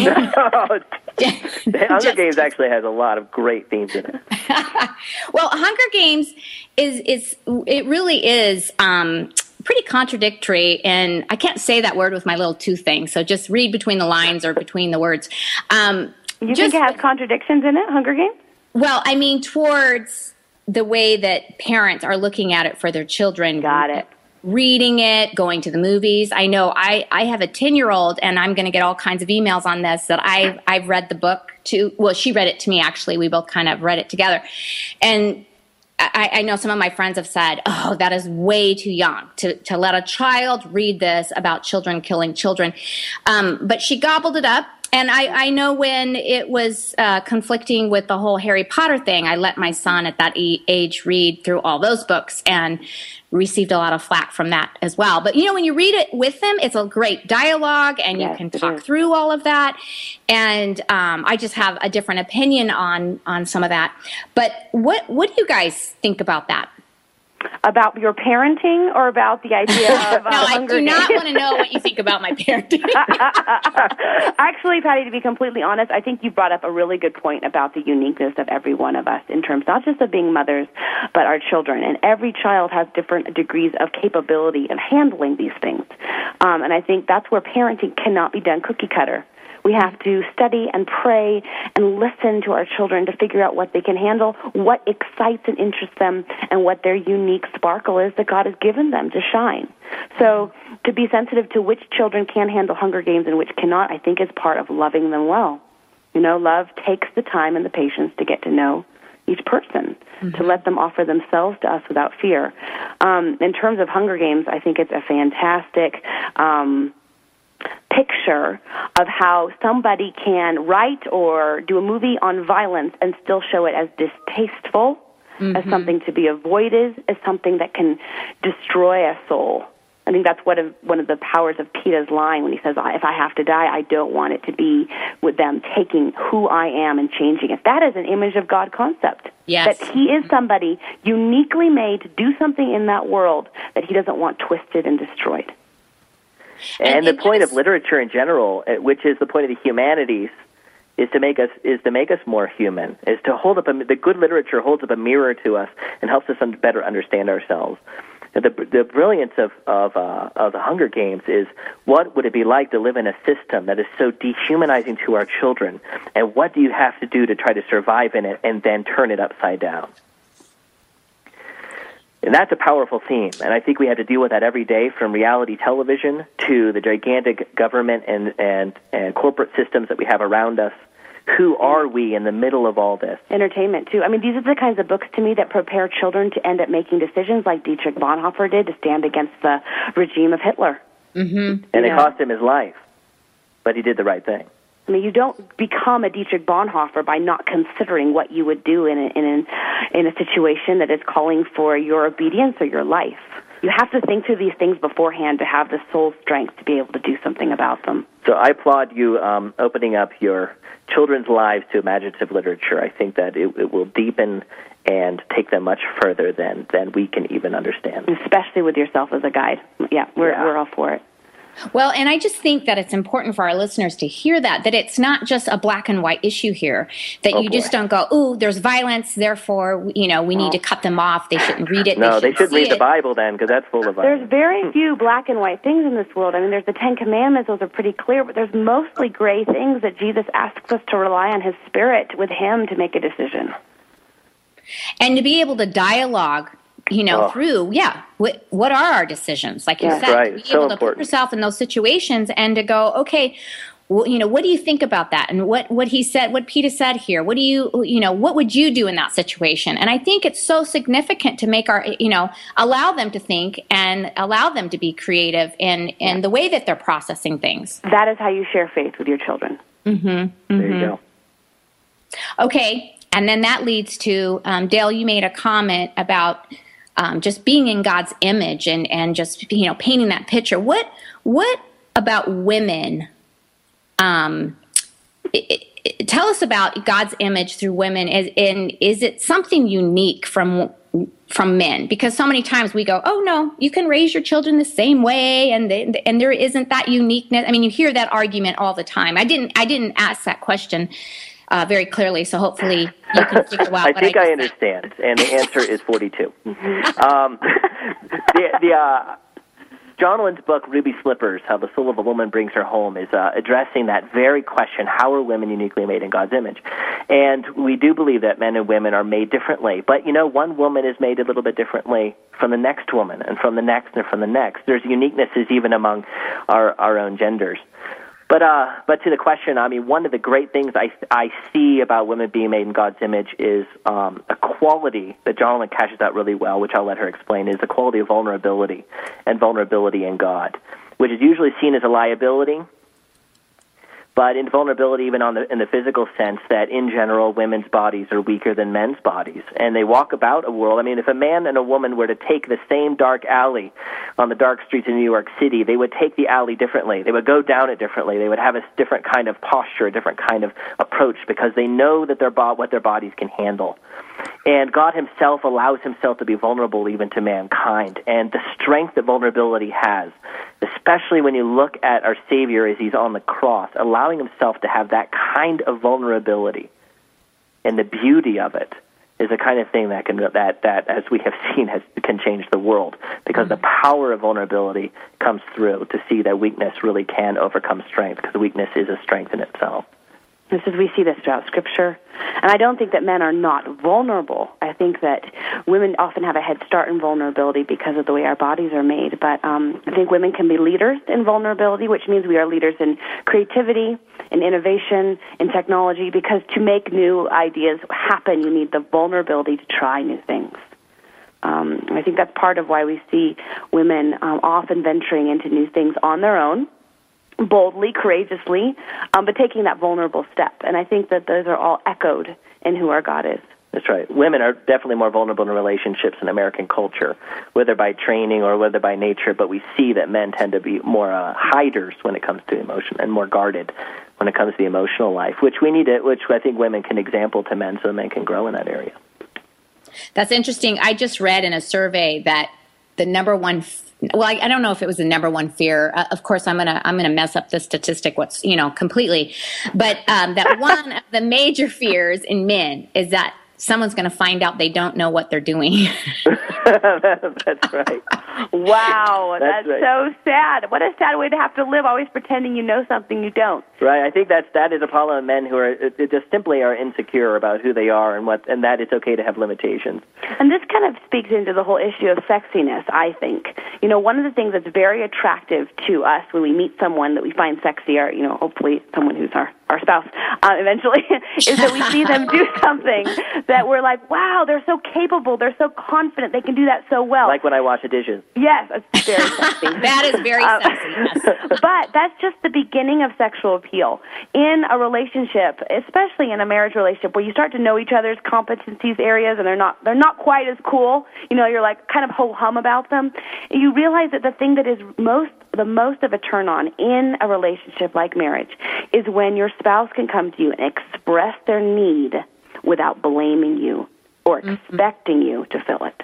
the Hunger Just- Games actually has a lot of great themes in it. well, Hunger Games is is it really is um, pretty contradictory, and I can't say that word with my little two things. So just read between the lines or between the words. Um, You just, think it has contradictions in it, Hunger Games? well, I mean, towards the way that parents are looking at it for their children. Got it. Reading it, going to the movies. I know I, I have a 10 year old, and I'm going to get all kinds of emails on this that I've, I've read the book to. Well, she read it to me, actually. We both kind of read it together. And I, I know some of my friends have said, oh, that is way too young to, to let a child read this about children killing children. Um, but she gobbled it up. And I, I know when it was uh, conflicting with the whole Harry Potter thing, I let my son at that age read through all those books and received a lot of flack from that as well. But you know, when you read it with them, it's a great dialogue and you can talk is. through all of that. And um, I just have a different opinion on on some of that. But what what do you guys think about that? About your parenting or about the idea of uh, no, I do not want to know what you think about my parenting. Actually, Patty, to be completely honest, I think you brought up a really good point about the uniqueness of every one of us in terms not just of being mothers, but our children. And every child has different degrees of capability of handling these things. Um, and I think that's where parenting cannot be done cookie cutter. We have to study and pray and listen to our children to figure out what they can handle, what excites and interests them, and what their unique sparkle is that God has given them to shine. So, to be sensitive to which children can handle Hunger Games and which cannot, I think is part of loving them well. You know, love takes the time and the patience to get to know each person, to let them offer themselves to us without fear. Um, in terms of Hunger Games, I think it's a fantastic. Um, picture of how somebody can write or do a movie on violence and still show it as distasteful, as mm-hmm. something to be avoided, as something that can destroy a soul. I think that's one of one of the powers of Peter's line when he says, "If I have to die, I don't want it to be with them taking who I am and changing it." That is an image of God concept. Yes. That He is somebody uniquely made to do something in that world that He doesn't want twisted and destroyed. And, And- the point of literature in general, uh, which is the point of the humanities, is to make us is to make us more human. Is to hold up a, the good literature holds up a mirror to us and helps us better understand ourselves. The the brilliance of of uh, of the Hunger Games is what would it be like to live in a system that is so dehumanizing to our children, and what do you have to do to try to survive in it and then turn it upside down? And that's a powerful theme. And I think we have to deal with that every day from reality television to the gigantic government and, and, and corporate systems that we have around us. Who are we in the middle of all this? Entertainment too. I mean, these are the kinds of books to me that prepare children to end up making decisions like Dietrich Bonhoeffer did to stand against the regime of Hitler. Mm-hmm. And Yeah. it cost him his life. But he did the right thing. I mean, you don't become a Dietrich Bonhoeffer by not considering what you would do in a, in a, in a situation that is calling for your obedience or your life. You have to think through these things beforehand to have the soul strength to be able to do something about them. So I applaud you um, opening up your children's lives to imaginative literature. I think that it, it will deepen and take them much further than, than we can even understand. especially with yourself as a guide. Yeah, we're Yeah. we're all for it. Well, and I just think that it's important for our listeners to hear that that it's not just a black and white issue here. That Oh, you just don't go, "Ooh, there's violence, therefore, you know, we need to cut them off. They shouldn't read it." No, they shouldn't should see read the. Bible then, because that's full of violence. There's very few black and white things in this world. I mean, there's the Ten Commandments; those are pretty clear. But there's mostly gray things that Jesus asks us to rely on His Spirit with Him to make a decision. and to be able to dialogue you know through yeah what, what are our decisions like you Yeah. said Right, to be so able to important. put yourself in those situations and to go okay well, you know what do you think about that and what what he said what peter said here what do you you know what would you do in that situation and i think it's so significant to make our you know allow them to think and allow them to be creative in in the way that they're processing things That is how you share faith with your children. There you go. Okay, and then that leads to um, Dale. You made a comment about um, just being in God's image and and just you know painting that picture. What what about women? Um, i- i- tell us about God's image through women. Is and is it something unique from from men? Because so many times we go, oh no, you can raise your children the same way, and and there isn't that uniqueness. I mean, you hear that argument all the time. I didn't I didn't ask that question uh, very clearly, so hopefully you can figure out. I think I, said. understand, and the answer is 42. um, the the uh, Jonalyn's book, Ruby Slippers, How the Soul of a Woman Brings Her Home, is uh, addressing that very question how are women uniquely made in God's image? And we do believe that men and women are made differently. But, you know, one woman is made a little bit differently from the next woman, and from the next, and from the next. There's uniquenesses even among our, our own genders. But uh, but to the question, I mean, one of the great things I I see about women being made in God's image is um, a quality that Lynn catches out really well, which I'll let her explain, is the quality of vulnerability and vulnerability in God, which is usually seen as a liability. But in vulnerability, even on the in the physical sense, that in general women's bodies are weaker than men's bodies, and they walk about a world. I mean, if a man and a woman were to take the same dark alley on the dark streets of New York City, they would take the alley differently. They would go down it differently. They would have a different kind of posture, a different kind of approach, because they know that their bo- what their bodies can handle. And God Himself allows Himself to be vulnerable even to mankind. And the strength that vulnerability has, especially when you look at our Savior as He's on the cross, allowing Himself to have that kind of vulnerability and the beauty of it is the kind of thing that can that that as we have seen has can change the world because the power of vulnerability comes through to see that weakness really can overcome strength because weakness is a strength in itself. This is we see this throughout Scripture, and I don't think that men are not vulnerable. I think that women often have a head start in vulnerability because of the way our bodies are made. But um, I think women can be leaders in vulnerability, which means we are leaders in creativity, in innovation, in technology. Because to make new ideas happen, you need the vulnerability to try new things. Um, I think that's part of why we see women um, often venturing into new things on their own boldly, courageously, um, but taking that vulnerable step. And I think that those are all echoed in who our God is. That's right. Women are definitely more vulnerable in relationships in American culture, whether by training or whether by nature. But we see that men tend to be more uh, hiders when it comes to emotion and more guarded when it comes to the emotional life, which we need to, which I think women can example to men so men can grow in that area. That's interesting. I just read in a survey that the number one well I, I don't know if it was the number one fear uh, of course i'm gonna i'm gonna mess up the statistic what's you know completely but um, that one of the major fears in men is that someone's gonna find out they don't know what they're doing That's right. Wow, That's that's, right. so sad. What a sad way to have to live, always pretending you know something you don't. Right. I think that's that is a problem of men who are it, it just simply are insecure about who they are and what and that it's okay to have limitations. And this kind of speaks into the whole issue of sexiness, I think. You know, one of the things that's very attractive to us when we meet someone that we find sexy, or, you know, hopefully someone who's our, our spouse uh, eventually, is that we see them do something that we're like, wow, they're so capable, they're so confident, they can do that so well. Like when I wash the dishes. Yes, that's very sexy. That is very Uh, sexy. Yes. but that's just the beginning of sexual appeal. In a relationship, especially in a marriage relationship where you start to know each other's competencies areas and they're not they're not quite as cool, you know, you're like kind of ho hum about them. You realize that the thing that is most the most of a turn on in a relationship like marriage is when your spouse can come to you and express their need without blaming you or mm-hmm. expecting you to fill it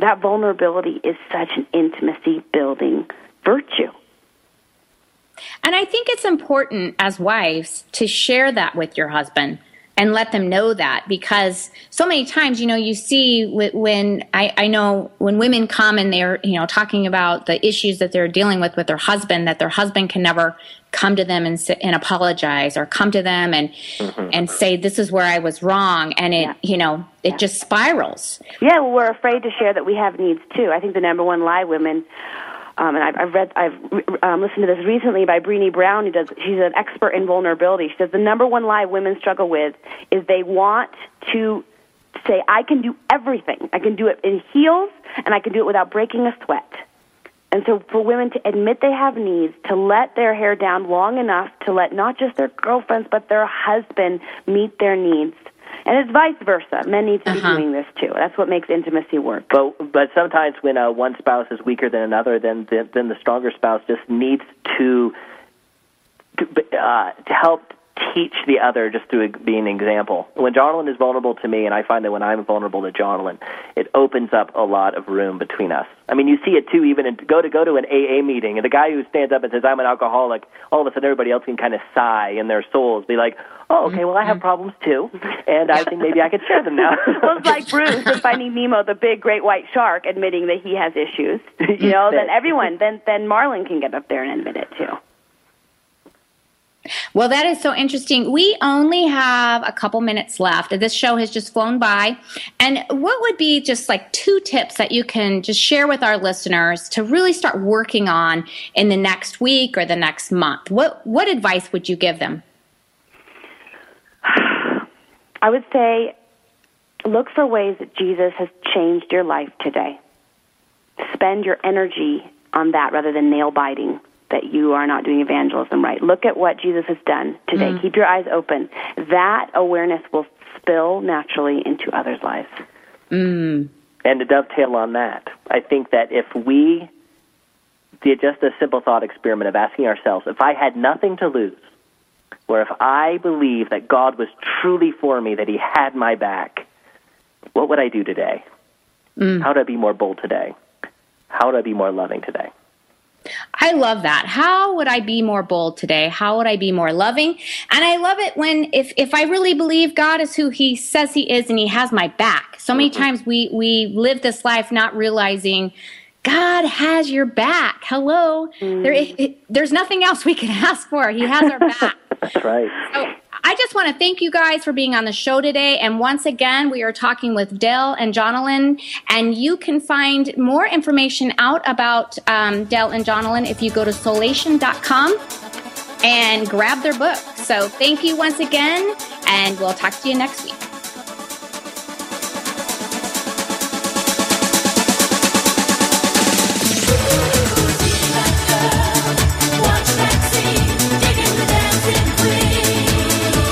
that vulnerability is such an intimacy building virtue. And I think it's important as wives to share that with your husband and let them know that because so many times, you know, you see when I, I know when women come and they're, you know, talking about the issues that they're dealing with with their husband, that their husband can never come to them and, and apologize or come to them and mm-hmm. and say this is where I was wrong and it Yeah. you know it just spirals Yeah, well, we're afraid to share that we have needs too. I think the number one lie women, um, and I've, I've read, I've um, listened to this recently by Brené Brown, who does, she's an expert in vulnerability. She says the number one lie women struggle with is they want to say, I can do everything. I can do it in heels, and I can do it without breaking a sweat. And so for women to admit they have needs, to let their hair down long enough to let not just their girlfriends but their husband meet their needs. And it's vice versa. Men need to be Uh-huh. doing this too. That's what makes intimacy work. But but sometimes when uh, one spouse is weaker than another, then then, then the stronger spouse just needs to to, uh, to help teach the other just through being an example. When Jonalyn is vulnerable to me, and I find that when I'm vulnerable to Jonalyn, it opens up a lot of room between us. I mean, you see it too. Even in, go to go to an AA meeting, and the guy who stands up and says, "I'm an alcoholic," all of a sudden everybody else can kind of sigh in their souls, be like, "Oh, okay, well I have problems too, and I think maybe I could share them now." well, it's like Bruce in Finding Nemo, the big great white shark, admitting that he has issues. You know, then everyone, then then Marlin can get up there and admit it too. Well, that is so interesting. We only have a couple minutes left. This show has just flown by. And what would be just like two tips that you can just share with our listeners to really start working on in the next week or the next month? What what advice would you give them? I would say look for ways that Jesus has changed your life today. Spend your energy on that rather than nail biting that you are not doing evangelism right. Look at what Jesus has done today. Mm. Keep your eyes open. That awareness will spill naturally into others' lives. Mm. And to dovetail on that, I think that if we did just a simple thought experiment of asking ourselves, if I had nothing to lose, or if I believe that God was truly for me, that He had my back, what would I do today? Mm. How do I be more bold today? How do I be more loving today? I love that. How would I be more bold today? How would I be more loving? And I love it when if if I really believe God is who he says he is and he has my back. So many mm-hmm. times we we live this life not realizing God has your back. Hello. There mm. it, it- there's nothing else we can ask for. He has our back. That's right. So I just want to thank you guys for being on the show today. And once again, we are talking with Dale and Jonalyn. And you can find more information out about um, Dale and Jonalyn if you go to soulation.com and grab their book. So thank you once again, and we'll talk to you next week.